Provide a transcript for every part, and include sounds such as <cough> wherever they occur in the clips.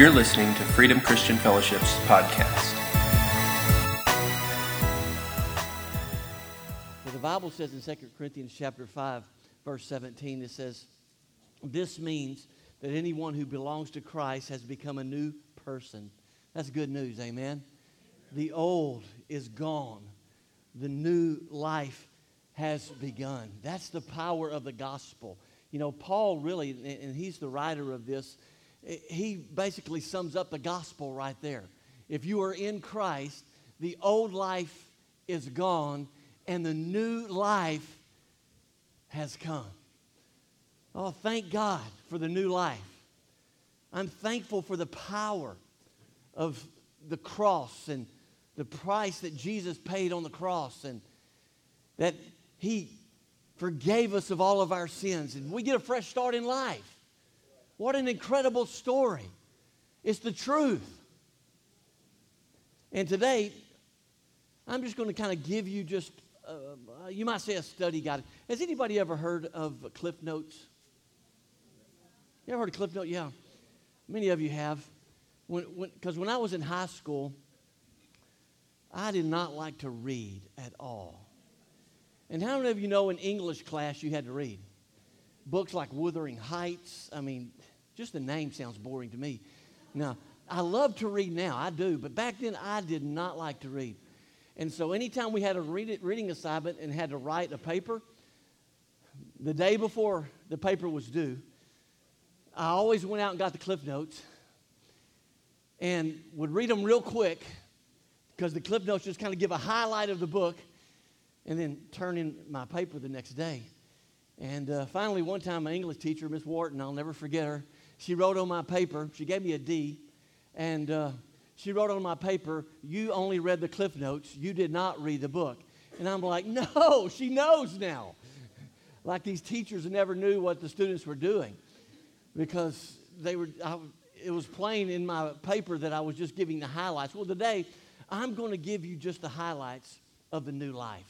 You're listening to Freedom Christian Fellowship's podcast. Well, the Bible says in 2 Corinthians chapter 5, verse 17, it says, This means that anyone who belongs to Christ has become a new person. That's good news, amen? The old is gone. The new life has begun. That's the power of the gospel. You know, Paul really, and he's the writer of this, he basically sums up the gospel right there. If you are in Christ, the old life is gone and the new life has come. Oh, thank God for the new life. I'm thankful for the power of the cross and the price that Jesus paid on the cross and that He forgave us of all of our sins and we get a fresh start in life. What an incredible story. It's the truth. And today, I'm just going to kind of give you just, uh, you might say a study guide. Has anybody ever heard of Cliff Notes? You ever heard of Cliff Notes? Yeah. Many of you have. Because when, when, when I was in high school, I did not like to read at all. And how many of you know in English class you had to read? Books like Wuthering Heights. I mean, just the name sounds boring to me. Now, I love to read now, I do, but back then I did not like to read. And so anytime we had a read it, reading assignment and had to write a paper, the day before the paper was due, I always went out and got the cliff notes and would read them real quick because the cliff notes just kind of give a highlight of the book and then turn in my paper the next day. And uh, finally, one time, my English teacher, Miss Wharton, I'll never forget her, she wrote on my paper, she gave me a D, and uh, she wrote on my paper, You only read the cliff notes, you did not read the book. And I'm like, <laughs> No, she knows now. like these teachers never knew what the students were doing because they were, I, it was plain in my paper that I was just giving the highlights. Well, today, I'm going to give you just the highlights of the new life.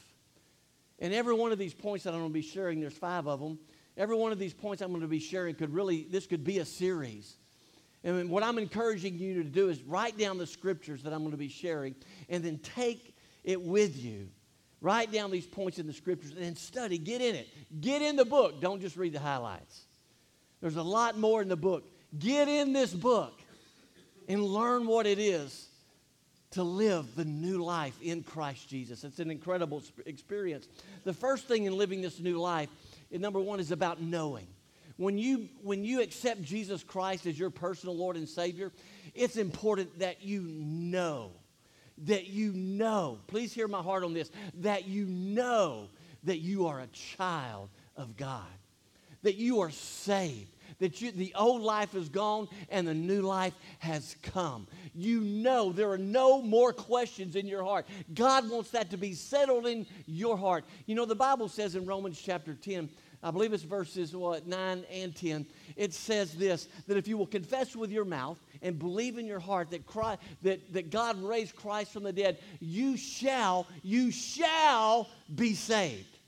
And every one of these points that I'm going to be sharing, there's five of them, every one of these points I'm going to be sharing could really, this could be a series. And what I'm encouraging you to do is write down the scriptures that I'm going to be sharing and then take it with you. Write down these points in the scriptures and then study. Get in it. Get in the book. Don't just read the highlights. There's a lot more in the book. Get in this book and learn what it is to live the new life in Christ Jesus. It's an incredible experience. The first thing in living this new life number one is about knowing. When you, when you accept Jesus Christ as your personal Lord and Savior, it's important that you know, that you know, please hear my heart on this, that you know that you are a child of God, that you are saved, that you, the old life is gone and the new life has come. You know there are no more questions in your heart. God wants that to be settled in your heart. You know, the Bible says in Romans chapter 10, I believe it's verses what, 9 and 10. It says this that if you will confess with your mouth and believe in your heart that, Christ, that, that God raised Christ from the dead, you shall, you shall be saved.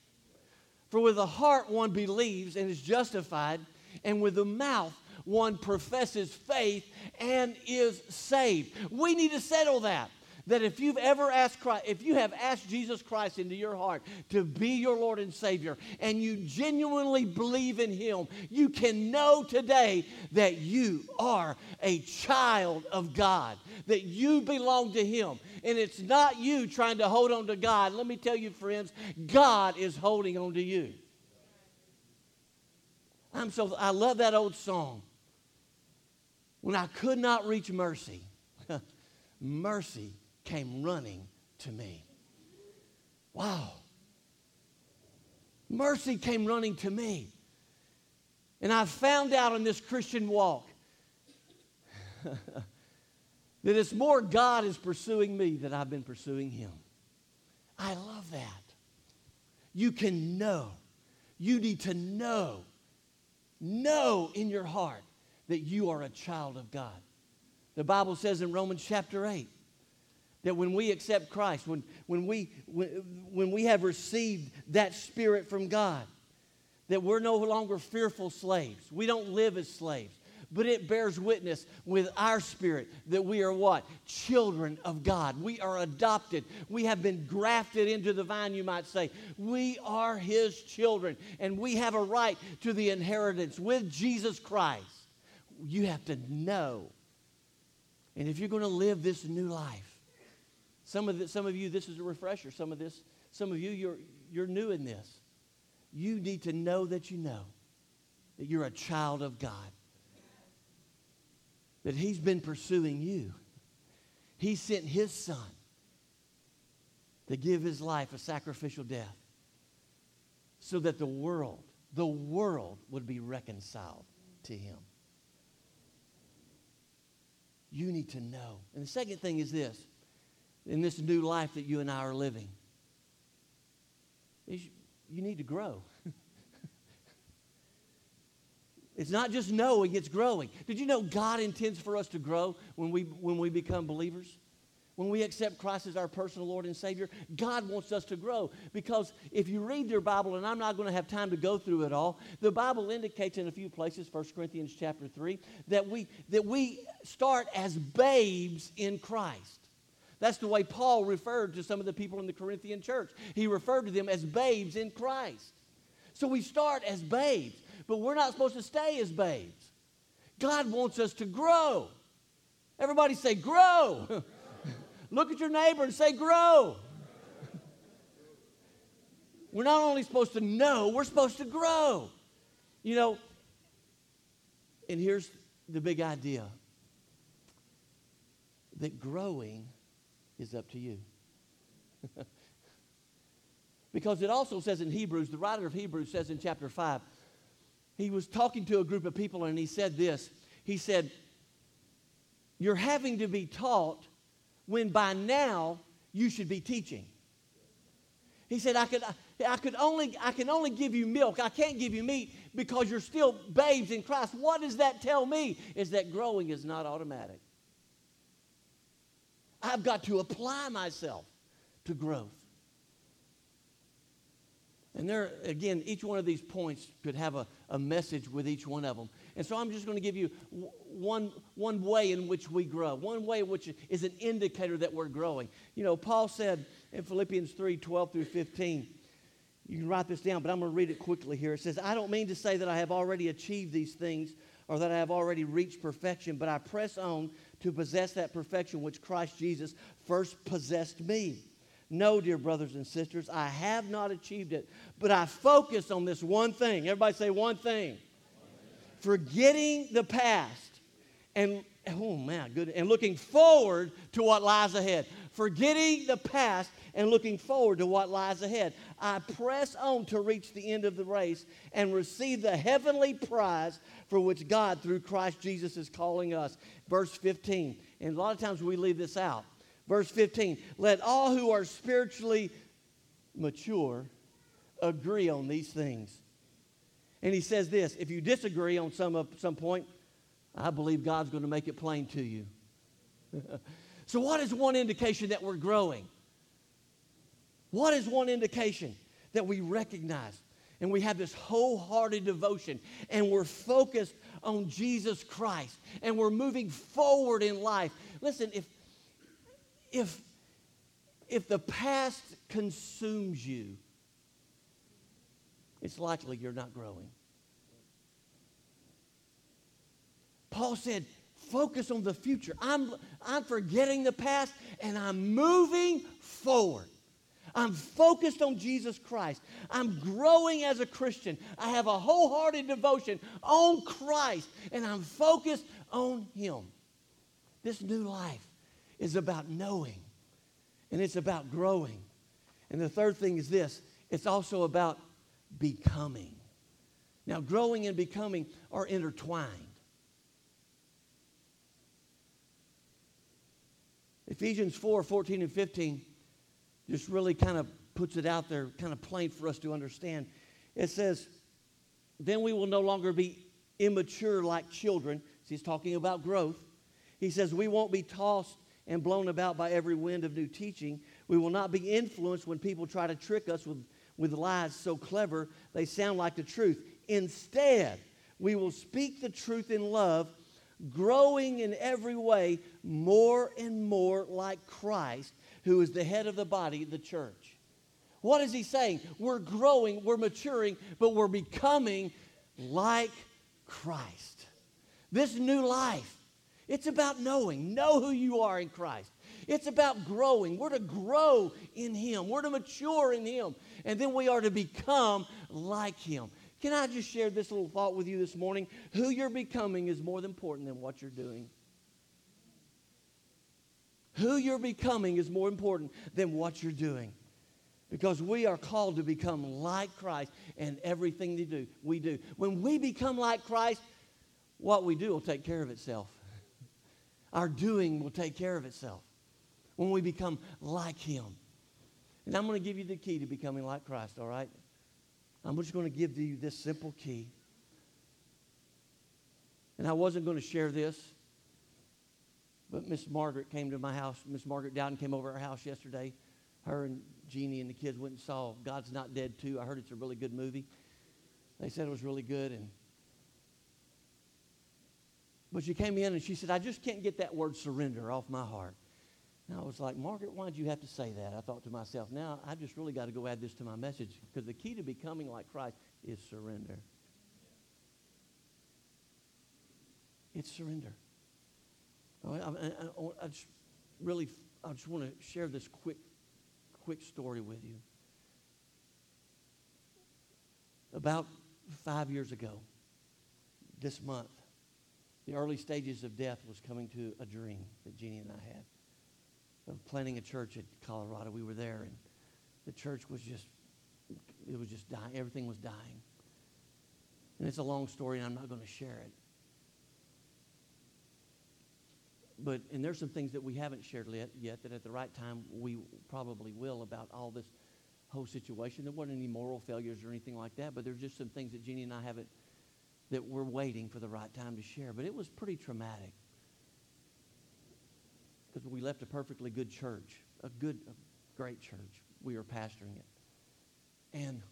For with the heart one believes and is justified, and with the mouth one professes faith and is saved. We need to settle that. That if you've ever asked Christ, if you have asked Jesus Christ into your heart to be your Lord and Savior, and you genuinely believe in Him, you can know today that you are a child of God, that you belong to Him. And it's not you trying to hold on to God. Let me tell you, friends, God is holding on to you. I'm so, I love that old song. When I could not reach mercy, <laughs> mercy came running to me. Wow. Mercy came running to me. And I found out in this Christian walk <laughs> that it's more God is pursuing me than I've been pursuing Him. I love that. You can know. You need to know know in your heart that you are a child of God. The Bible says in Romans chapter 8 that when we accept Christ, when, when, we, when, when we have received that Spirit from God, that we're no longer fearful slaves. We don't live as slaves, but it bears witness with our spirit that we are what? Children of God. We are adopted. We have been grafted into the vine, you might say. We are His children, and we have a right to the inheritance with Jesus Christ. You have to know. And if you're going to live this new life, some of, the, some of you, this is a refresher. Some of this, some of you, you're, you're new in this. You need to know that you know that you're a child of God that He's been pursuing you. He sent His Son to give His life a sacrificial death so that the world, the world would be reconciled to Him. You need to know. And the second thing is this in this new life that you and I are living, you need to grow. <laughs> It's not just knowing, it's growing. Did you know God intends for us to grow when we, when we become believers? When we accept Christ as our personal Lord and Savior, God wants us to grow. Because if you read your Bible, and I'm not going to have time to go through it all, the Bible indicates in a few places, 1 Corinthians chapter 3, that we, that we start as babes in Christ. That's the way Paul referred to some of the people in the Corinthian church. He referred to them as babes in Christ. So we start as babes but we're not supposed to stay as babes. God wants us to grow. Everybody say, grow. <laughs> Look at your neighbor and say, grow. we're not only supposed to know, we're supposed to grow. You know, and here's the big idea that growing is up to you. <laughs> because it also says in Hebrews, the writer of Hebrews says in chapter 5, he was talking to a group of people and he said this. He said, You're having to be taught when by now you should be teaching. He said, I could, I could only, I can only give you milk. I can't give you meat because you're still babes in Christ. What does that tell me? Is that growing is not automatic. I've got to apply myself to growth. And there, again, each one of these points could have a, a message with each one of them. And so I'm just going to give you one, one way in which we grow, one way which is an indicator that we're growing. You know, Paul said in Philippians 3 12 through 15, you can write this down, but I'm going to read it quickly here. It says, I don't mean to say that I have already achieved these things or that I have already reached perfection, but I press on to possess that perfection which Christ Jesus first possessed me. No, dear brothers and sisters, I have not achieved it, but I focus on this one thing. Everybody say one thing. Forgetting the past and oh man, good and looking forward to what lies ahead. Forgetting the past and looking forward to what lies ahead. I press on to reach the end of the race and receive the heavenly prize for which God through Christ Jesus is calling us. Verse 15. And a lot of times we leave this out. Verse 15 Let all who are spiritually mature agree on these things. And he says this if you disagree on some, some point, I believe God's going to make it plain to you. <laughs> so, what is one indication that we're growing? What is one indication that we recognize and we have this wholehearted devotion and we're focused on Jesus Christ and we're moving forward in life? Listen, if if, if the past consumes you, it's likely you're not growing. Paul said, focus on the future. I'm, I'm forgetting the past and I'm moving forward. I'm focused on Jesus Christ. I'm growing as a Christian. I have a wholehearted devotion on Christ and I'm focused on Him. This new life is about knowing and it's about growing. And the third thing is this it's also about becoming. Now, growing and becoming are intertwined. Ephesians 4 14 and 15 just really kind of puts it out there, kind of plain for us to understand. It says, Then we will no longer be immature like children. He's talking about growth. He says, We won't be tossed and blown about by every wind of new teaching. We will not be influenced when people try to trick us with, with lies so clever they sound like the truth. Instead, we will speak the truth in love growing in every way more and more like Christ, who is the head of the body, the church. What is he saying? We're growing, we're maturing, but we're becoming like Christ. This new life, it's about knowing. Know who you are in Christ. It's about growing. We're to grow in Him, we're to mature in Him, and then we are to become like Him. Can I just share this little thought with you this morning? Who you're becoming is more important than what you're doing. Who you're becoming is more important than what you're doing. Because we are called to become like Christ in everything we do. When we become like Christ, what we do will take care of itself. Our doing will take care of itself when we become like Him. And I'm going to give you the key to becoming like Christ, all right? I'm just going to give you this simple key. And I wasn't going to share this, but Miss Margaret came to my house. Miss Margaret Dowden came over our house yesterday. Her and Jeannie and the kids went and saw God's Not Dead 2. I heard it's a really good movie. They said it was really good. And but she came in and she said, I just can't get that word surrender off my heart. And I was like, Margaret, why'd you have to say that? I thought to myself, now I just really got to go add this to my message because the key to becoming like Christ is surrender. It's surrender. Oh, I, I, I, I just really, I just want to share this quick, quick story with you. About five years ago, this month, the early stages of death was coming to a dream that Jeannie and I had of planting a church at Colorado. We were there, and the church was just, it was just dying. Everything was dying. And it's a long story, and I'm not going to share it. But, and there's some things that we haven't shared yet, yet that at the right time we probably will about all this whole situation. There weren't any moral failures or anything like that, but there's just some things that Jeannie and I haven't, that we're waiting for the right time to share. But it was pretty traumatic because we left a perfectly good church, a good, a great church. We were pastoring it. And,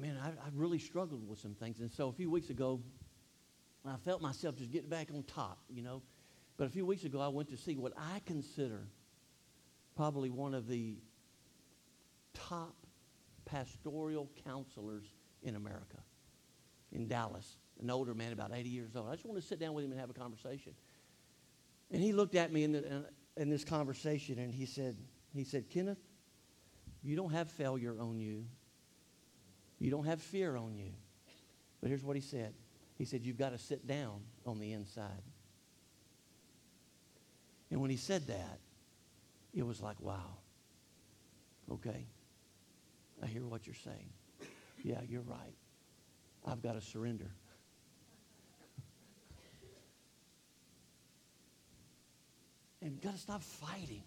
man, I, I really struggled with some things. And so a few weeks ago, I felt myself just getting back on top, you know. But a few weeks ago, I went to see what I consider probably one of the top pastoral counselors in America, in Dallas, an older man, about 80 years old. I just want to sit down with him and have a conversation. And he looked at me in, the, uh, in this conversation and he said, he said, Kenneth, you don't have failure on you. You don't have fear on you. But here's what he said. He said, you've got to sit down on the inside. And when he said that, it was like, wow. Okay. I hear what you're saying. Yeah, you're right. I've got to surrender. And you've got to stop fighting.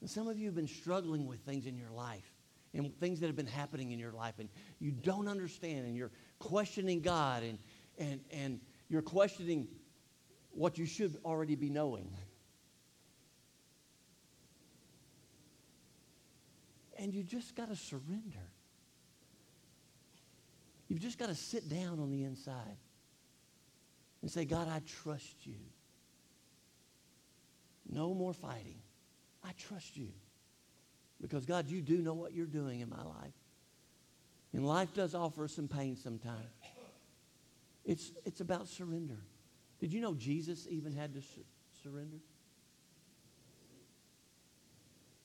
And some of you have been struggling with things in your life and things that have been happening in your life, and you don't understand, and you're questioning God, and, and, and you're questioning what you should already be knowing. And you just got to surrender. You've just got to sit down on the inside and say, God, I trust you. No more fighting. I trust you. Because, God, you do know what you're doing in my life. And life does offer some pain sometimes. It's, it's about surrender. Did you know Jesus even had to su- surrender?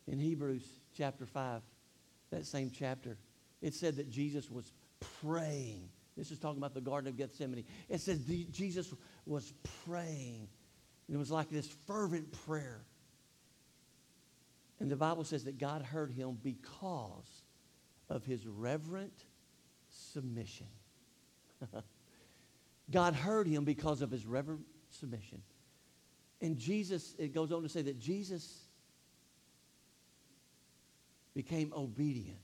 In Hebrews chapter 5, that same chapter, it said that Jesus was praying. This is talking about the Garden of Gethsemane. It says Jesus was praying and it was like this fervent prayer. And the Bible says that God heard him because of his reverent submission. <laughs> God heard him because of his reverent submission. And Jesus, it goes on to say that Jesus became obedient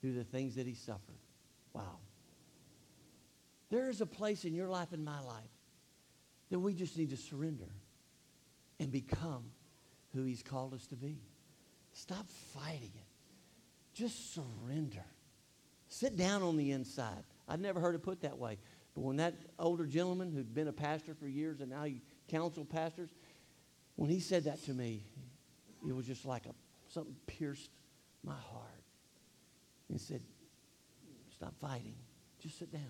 through the things that he suffered. Wow. There is a place in your life and my life that we just need to surrender and become who he's called us to be. Stop fighting it. Just surrender. Sit down on the inside. I've never heard it put that way. But when that older gentleman who'd been a pastor for years and now he counseled pastors, when he said that to me, it was just like a, something pierced my heart. And said, Stop fighting. Just sit down.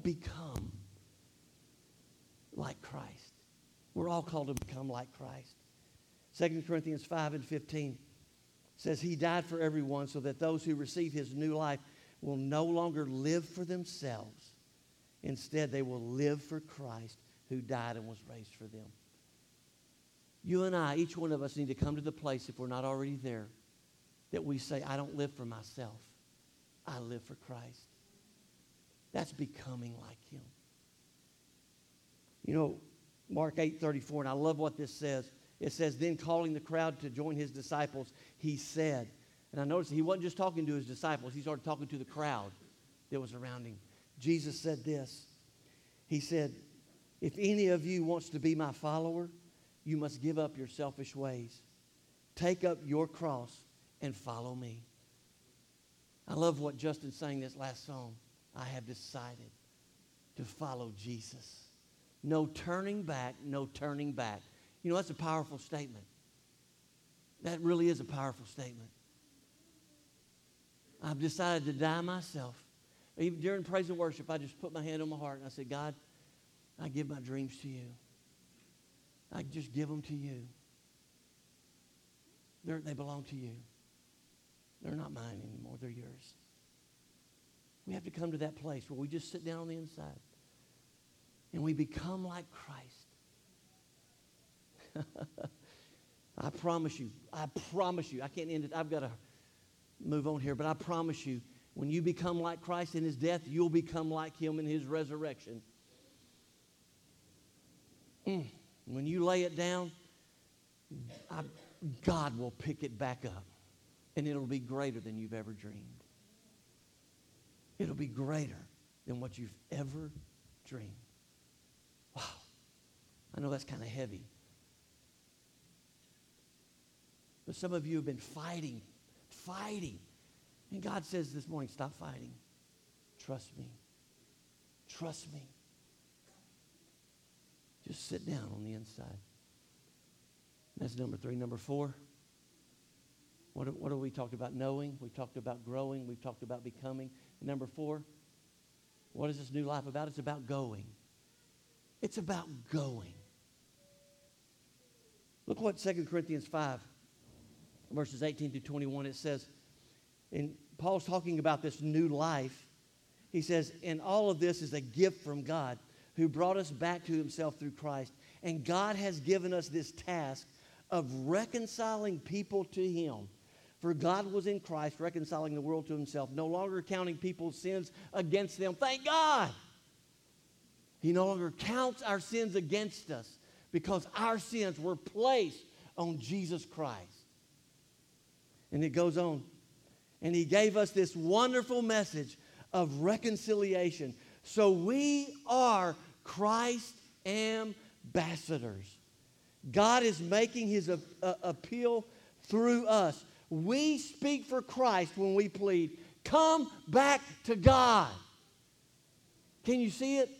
Become like Christ. We're all called to become like Christ. 2 Corinthians 5 and 15 says, He died for everyone so that those who receive His new life will no longer live for themselves. Instead, they will live for Christ who died and was raised for them. You and I, each one of us, need to come to the place, if we're not already there, that we say, I don't live for myself. I live for Christ. That's becoming like Him. You know, Mark 8 34, and I love what this says. It says, Then calling the crowd to join his disciples, he said, and I noticed he wasn't just talking to his disciples, he started talking to the crowd that was around him. Jesus said this He said, If any of you wants to be my follower, you must give up your selfish ways. Take up your cross and follow me. I love what Justin sang this last song. I have decided to follow Jesus. No turning back, no turning back. You know, that's a powerful statement. That really is a powerful statement. I've decided to die myself. Even during praise and worship, I just put my hand on my heart and I said, God, I give my dreams to you. I just give them to you. They're, they belong to you. They're not mine anymore, they're yours. We have to come to that place where we just sit down on the inside and we become like Christ. <laughs> I promise you, I promise you, I can't end it. I've got to move on here, but I promise you, when you become like Christ in his death, you'll become like him in his resurrection. Mm. When you lay it down, I, God will pick it back up, and it'll be greater than you've ever dreamed. It'll be greater than what you've ever dreamed. Wow. I know that's kind of heavy. But some of you have been fighting, fighting. And God says this morning, stop fighting. Trust me. Trust me. Just sit down on the inside. That's number three. Number four, what, what we talked about? Knowing. We've talked about growing. We've talked about becoming. And number four, what is this new life about? It's about going. It's about going. Look what 2 Corinthians 5, verses 18 to 21, it says, and Paul's talking about this new life. He says, and all of this is a gift from God who brought us back to himself through Christ. And God has given us this task of reconciling people to him. For God was in Christ, reconciling the world to himself, no longer counting people's sins against them. Thank God. He no longer counts our sins against us because our sins were placed on Jesus Christ. And it goes on. And he gave us this wonderful message of reconciliation. So we are Christ ambassadors. God is making his appeal through us. We speak for Christ when we plead, come back to God. Can you see it?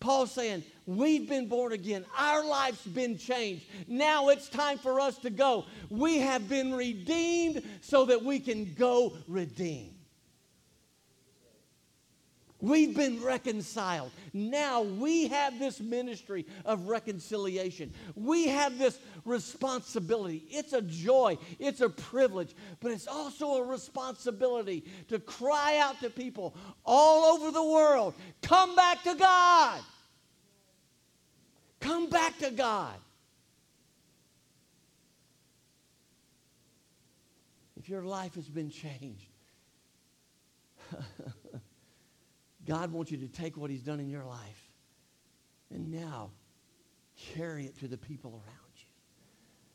Paul's saying, We've been born again. Our life's been changed. Now it's time for us to go. We have been redeemed so that we can go redeem. We've been reconciled. Now we have this ministry of reconciliation. We have this responsibility. It's a joy, it's a privilege, but it's also a responsibility to cry out to people all over the world come back to God. Come back to God. If your life has been changed, <laughs> God wants you to take what He's done in your life and now carry it to the people around you.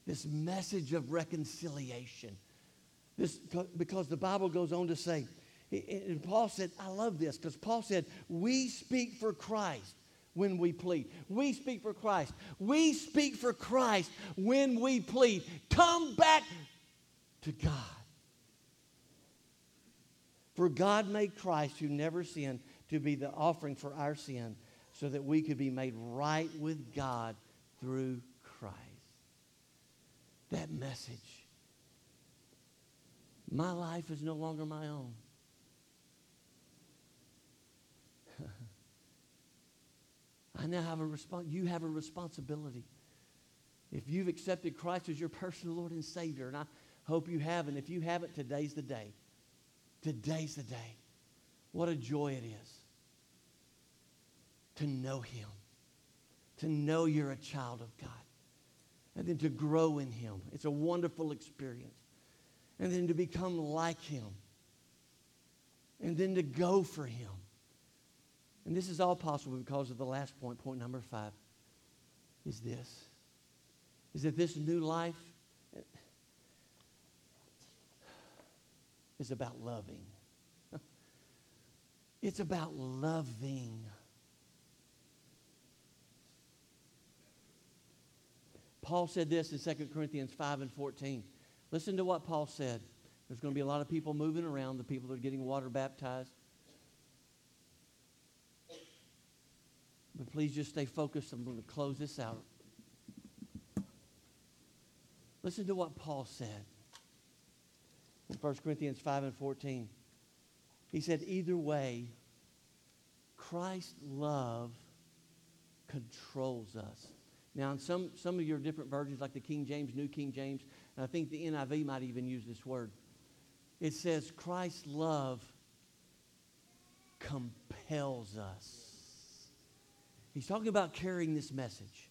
This message of reconciliation. This, because the Bible goes on to say, and Paul said, I love this because Paul said, we speak for Christ when we plead. We speak for Christ. We speak for Christ when we plead. Come back to God. For God made Christ, who never sinned, to be the offering for our sin so that we could be made right with God through Christ. That message. My life is no longer my own. <laughs> I now have a response. You have a responsibility. If you've accepted Christ as your personal Lord and Savior, and I hope you have, and if you haven't, today's the day. Today's the day. What a joy it is to know Him, to know you're a child of God, and then to grow in Him. It's a wonderful experience. And then to become like Him, and then to go for Him. And this is all possible because of the last point, point number five, is this. Is that this new life is about loving. <laughs> It's about loving. Paul said this in 2 Corinthians 5 and 14. Listen to what Paul said. There's going to be a lot of people moving around, the people that are getting water baptized. But please just stay focused. I'm going to close this out. Listen to what Paul said in 1 Corinthians 5 and 14. He said, either way, Christ's love controls us. Now, in some, some of your different versions, like the King James, New King James, and I think the NIV might even use this word, it says Christ's love compels us. He's talking about carrying this message.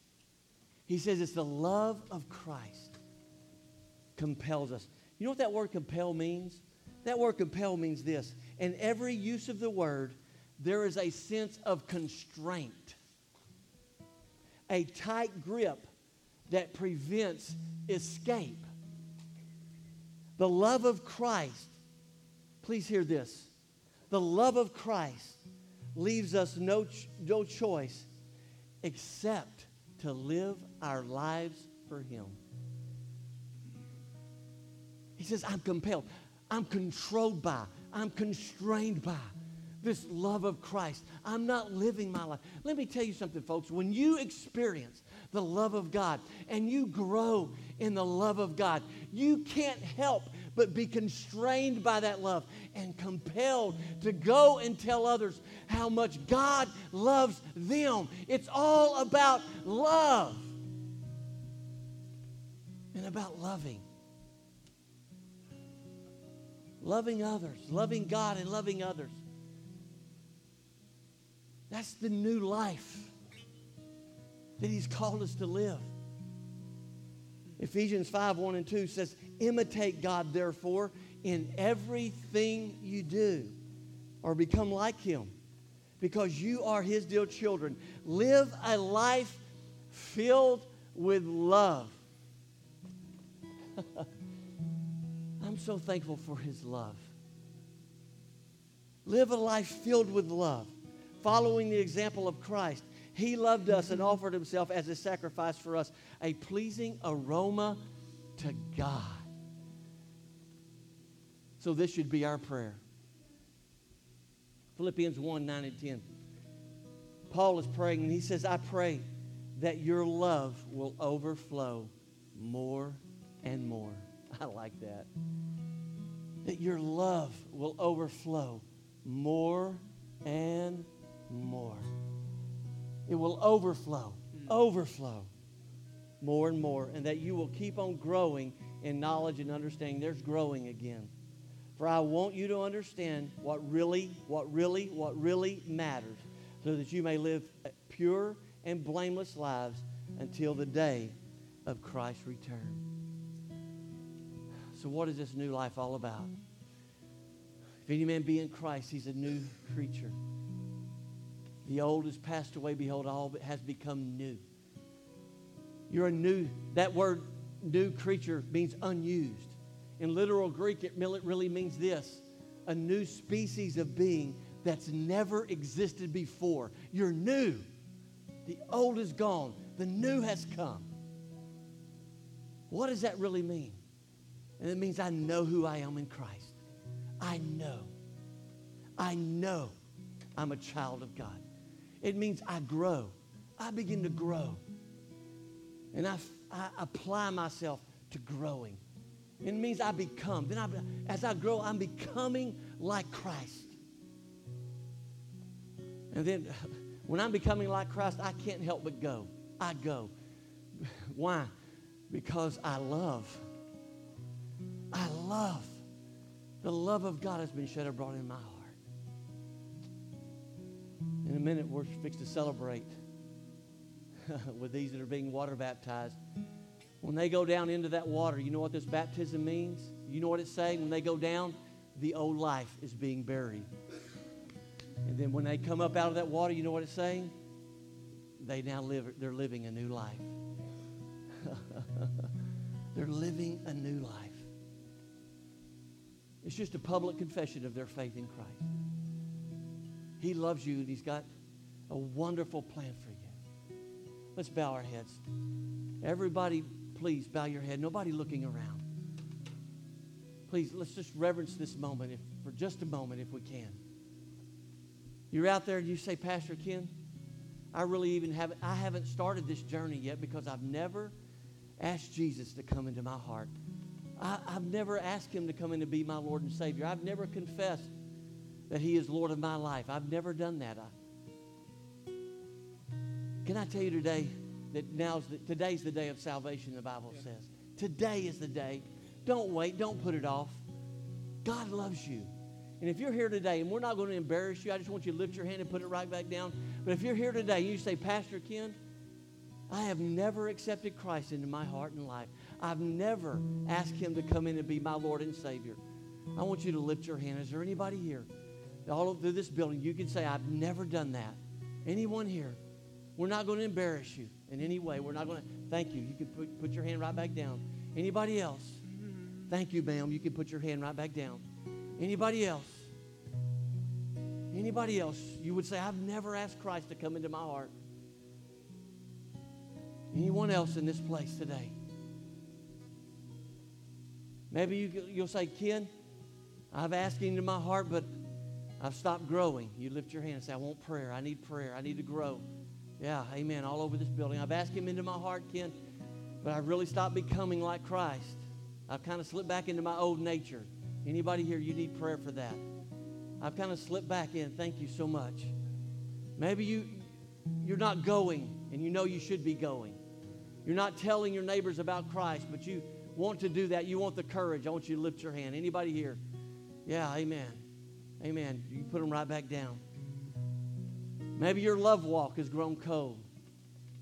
He says it's the love of Christ compels us. You know what that word compel means? That word compel means this. In every use of the word, there is a sense of constraint, a tight grip that prevents escape. The love of Christ, please hear this. The love of Christ leaves us no, no choice except to live our lives for Him. He says, I'm compelled. I'm controlled by, I'm constrained by this love of Christ. I'm not living my life. Let me tell you something, folks. When you experience the love of God and you grow in the love of God, you can't help but be constrained by that love and compelled to go and tell others how much God loves them. It's all about love and about loving loving others, loving God and loving others. That's the new life that He's called us to live. Ephesians 5 1 and 2 says, Imitate God, therefore, in everything you do, or become like Him, because you are His dear children. Live a life filled with love. <laughs> I'm so thankful for his love. Live a life filled with love, following the example of Christ. He loved us and offered himself as a sacrifice for us, a pleasing aroma to God. So this should be our prayer. Philippians 1 9 and 10. Paul is praying, and he says, I pray that your love will overflow more and more. <laughs> I like that. That your love will overflow more and more. It will overflow, hmm. overflow more and more, and that you will keep on growing in knowledge and understanding. There's growing again. For I want you to understand what really, what really, what really matters, so that you may live pure and blameless lives until the day of Christ's return. So, what is this new life all about? If any man be in Christ, he's a new creature. The old has passed away. Behold, all has become new. You're a new, that word new creature means unused. In literal Greek, it really means this a new species of being that's never existed before. You're new. The old is gone, the new has come. What does that really mean? And it means I know who I am in Christ. I know. I know I'm a child of God. It means I grow. I begin to grow. And I, I apply myself to growing. It means I become. Then I, as I grow, I'm becoming like Christ. And then <laughs> when I'm becoming like Christ, I can't help but go. I go. <laughs> Why? Because I love. I love. The love of God has been shed abroad in my heart. In a minute, we're fixed to celebrate <laughs> with these that are being water baptized. When they go down into that water, you know what this baptism means? You know what it's saying? When they go down, the old life is being buried. And then when they come up out of that water, you know what it's saying? They now live, they're living a new life. <laughs> they're living a new life. It's just a public confession of their faith in Christ. He loves you and He's got a wonderful plan for you. Let's bow our heads. Everybody, please bow your head. Nobody looking around. Please, let's just reverence this moment if, for just a moment if we can. You're out there and you say, Pastor Ken, I really even haven't, I haven't started this journey yet because I've never asked Jesus to come into my heart. I, have never asked him to come in to be my Lord and Savior. I've never confessed that he is Lord of my life. I've never done that. I, can I tell you today that now's the, today's the day of salvation, the Bible yeah. says. Today is the day. Don't wait. Don't put it off. God loves you. And if you're here today, and we're not going to embarrass you, I just want you to lift your hand and put it right back down. But if you're here today and you say, Pastor Ken, I have never accepted Christ into my heart and life. I've never asked him to come in and be my Lord and Savior. I want you to lift your hand. Is there anybody here? All through this building, you can say, I've never done that. Anyone here? We're not going to embarrass you in any way. We're not going to. Thank you. You can put, put your hand right back down. Anybody else? Thank you, ma'am. You can put your hand right back down. Anybody else? Anybody else? You would say, I've never asked Christ to come into my heart. Anyone else in this place today? Maybe you, you'll say, Ken, I've asked him into my heart, but I've stopped growing. You lift your hand and say, I want prayer. I need prayer. I need to grow. Yeah, amen. All over this building. I've asked him into my heart, Ken, but I've really stopped becoming like Christ. I've kind of slipped back into my old nature. Anybody here, you need prayer for that. I've kind of slipped back in. Thank you so much. Maybe you, you're not going and you know you should be going. You're not telling your neighbors about Christ, but you want to do that. You want the courage. I want you to lift your hand. Anybody here? Yeah, amen. Amen. You put them right back down. Maybe your love walk has grown cold.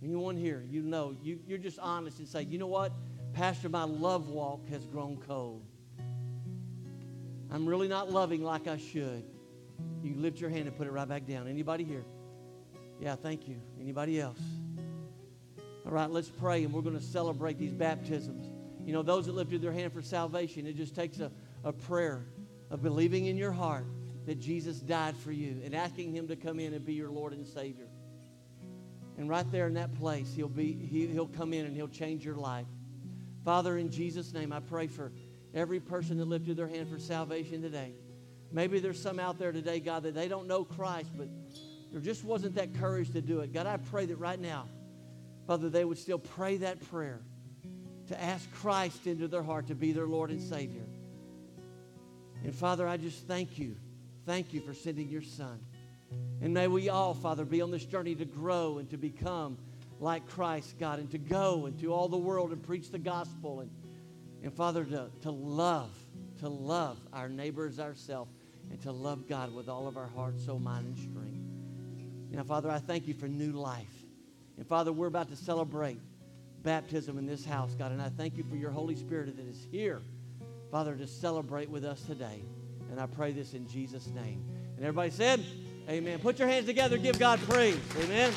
Anyone here, you know, you, you're just honest and say, you know what? Pastor, my love walk has grown cold. I'm really not loving like I should. You lift your hand and put it right back down. Anybody here? Yeah, thank you. Anybody else? All right, let's pray and we're going to celebrate these baptisms. You know, those that lifted their hand for salvation, it just takes a, a prayer of believing in your heart that Jesus died for you and asking him to come in and be your Lord and Savior. And right there in that place, he'll, be, he, he'll come in and he'll change your life. Father, in Jesus' name, I pray for every person that lifted their hand for salvation today. Maybe there's some out there today, God, that they don't know Christ, but there just wasn't that courage to do it. God, I pray that right now, Father, they would still pray that prayer to ask Christ into their heart to be their Lord and Savior. And Father, I just thank you. Thank you for sending your Son. And may we all, Father, be on this journey to grow and to become like Christ, God, and to go into all the world and preach the gospel and and Father, to, to love, to love our neighbors ourselves, and to love God with all of our heart, soul, mind, and strength. Now, Father, I thank you for new life. And Father, we're about to celebrate baptism in this house, God. And I thank you for your Holy Spirit that is here, Father, to celebrate with us today. And I pray this in Jesus' name. And everybody said, Amen. Put your hands together, give God praise. Amen.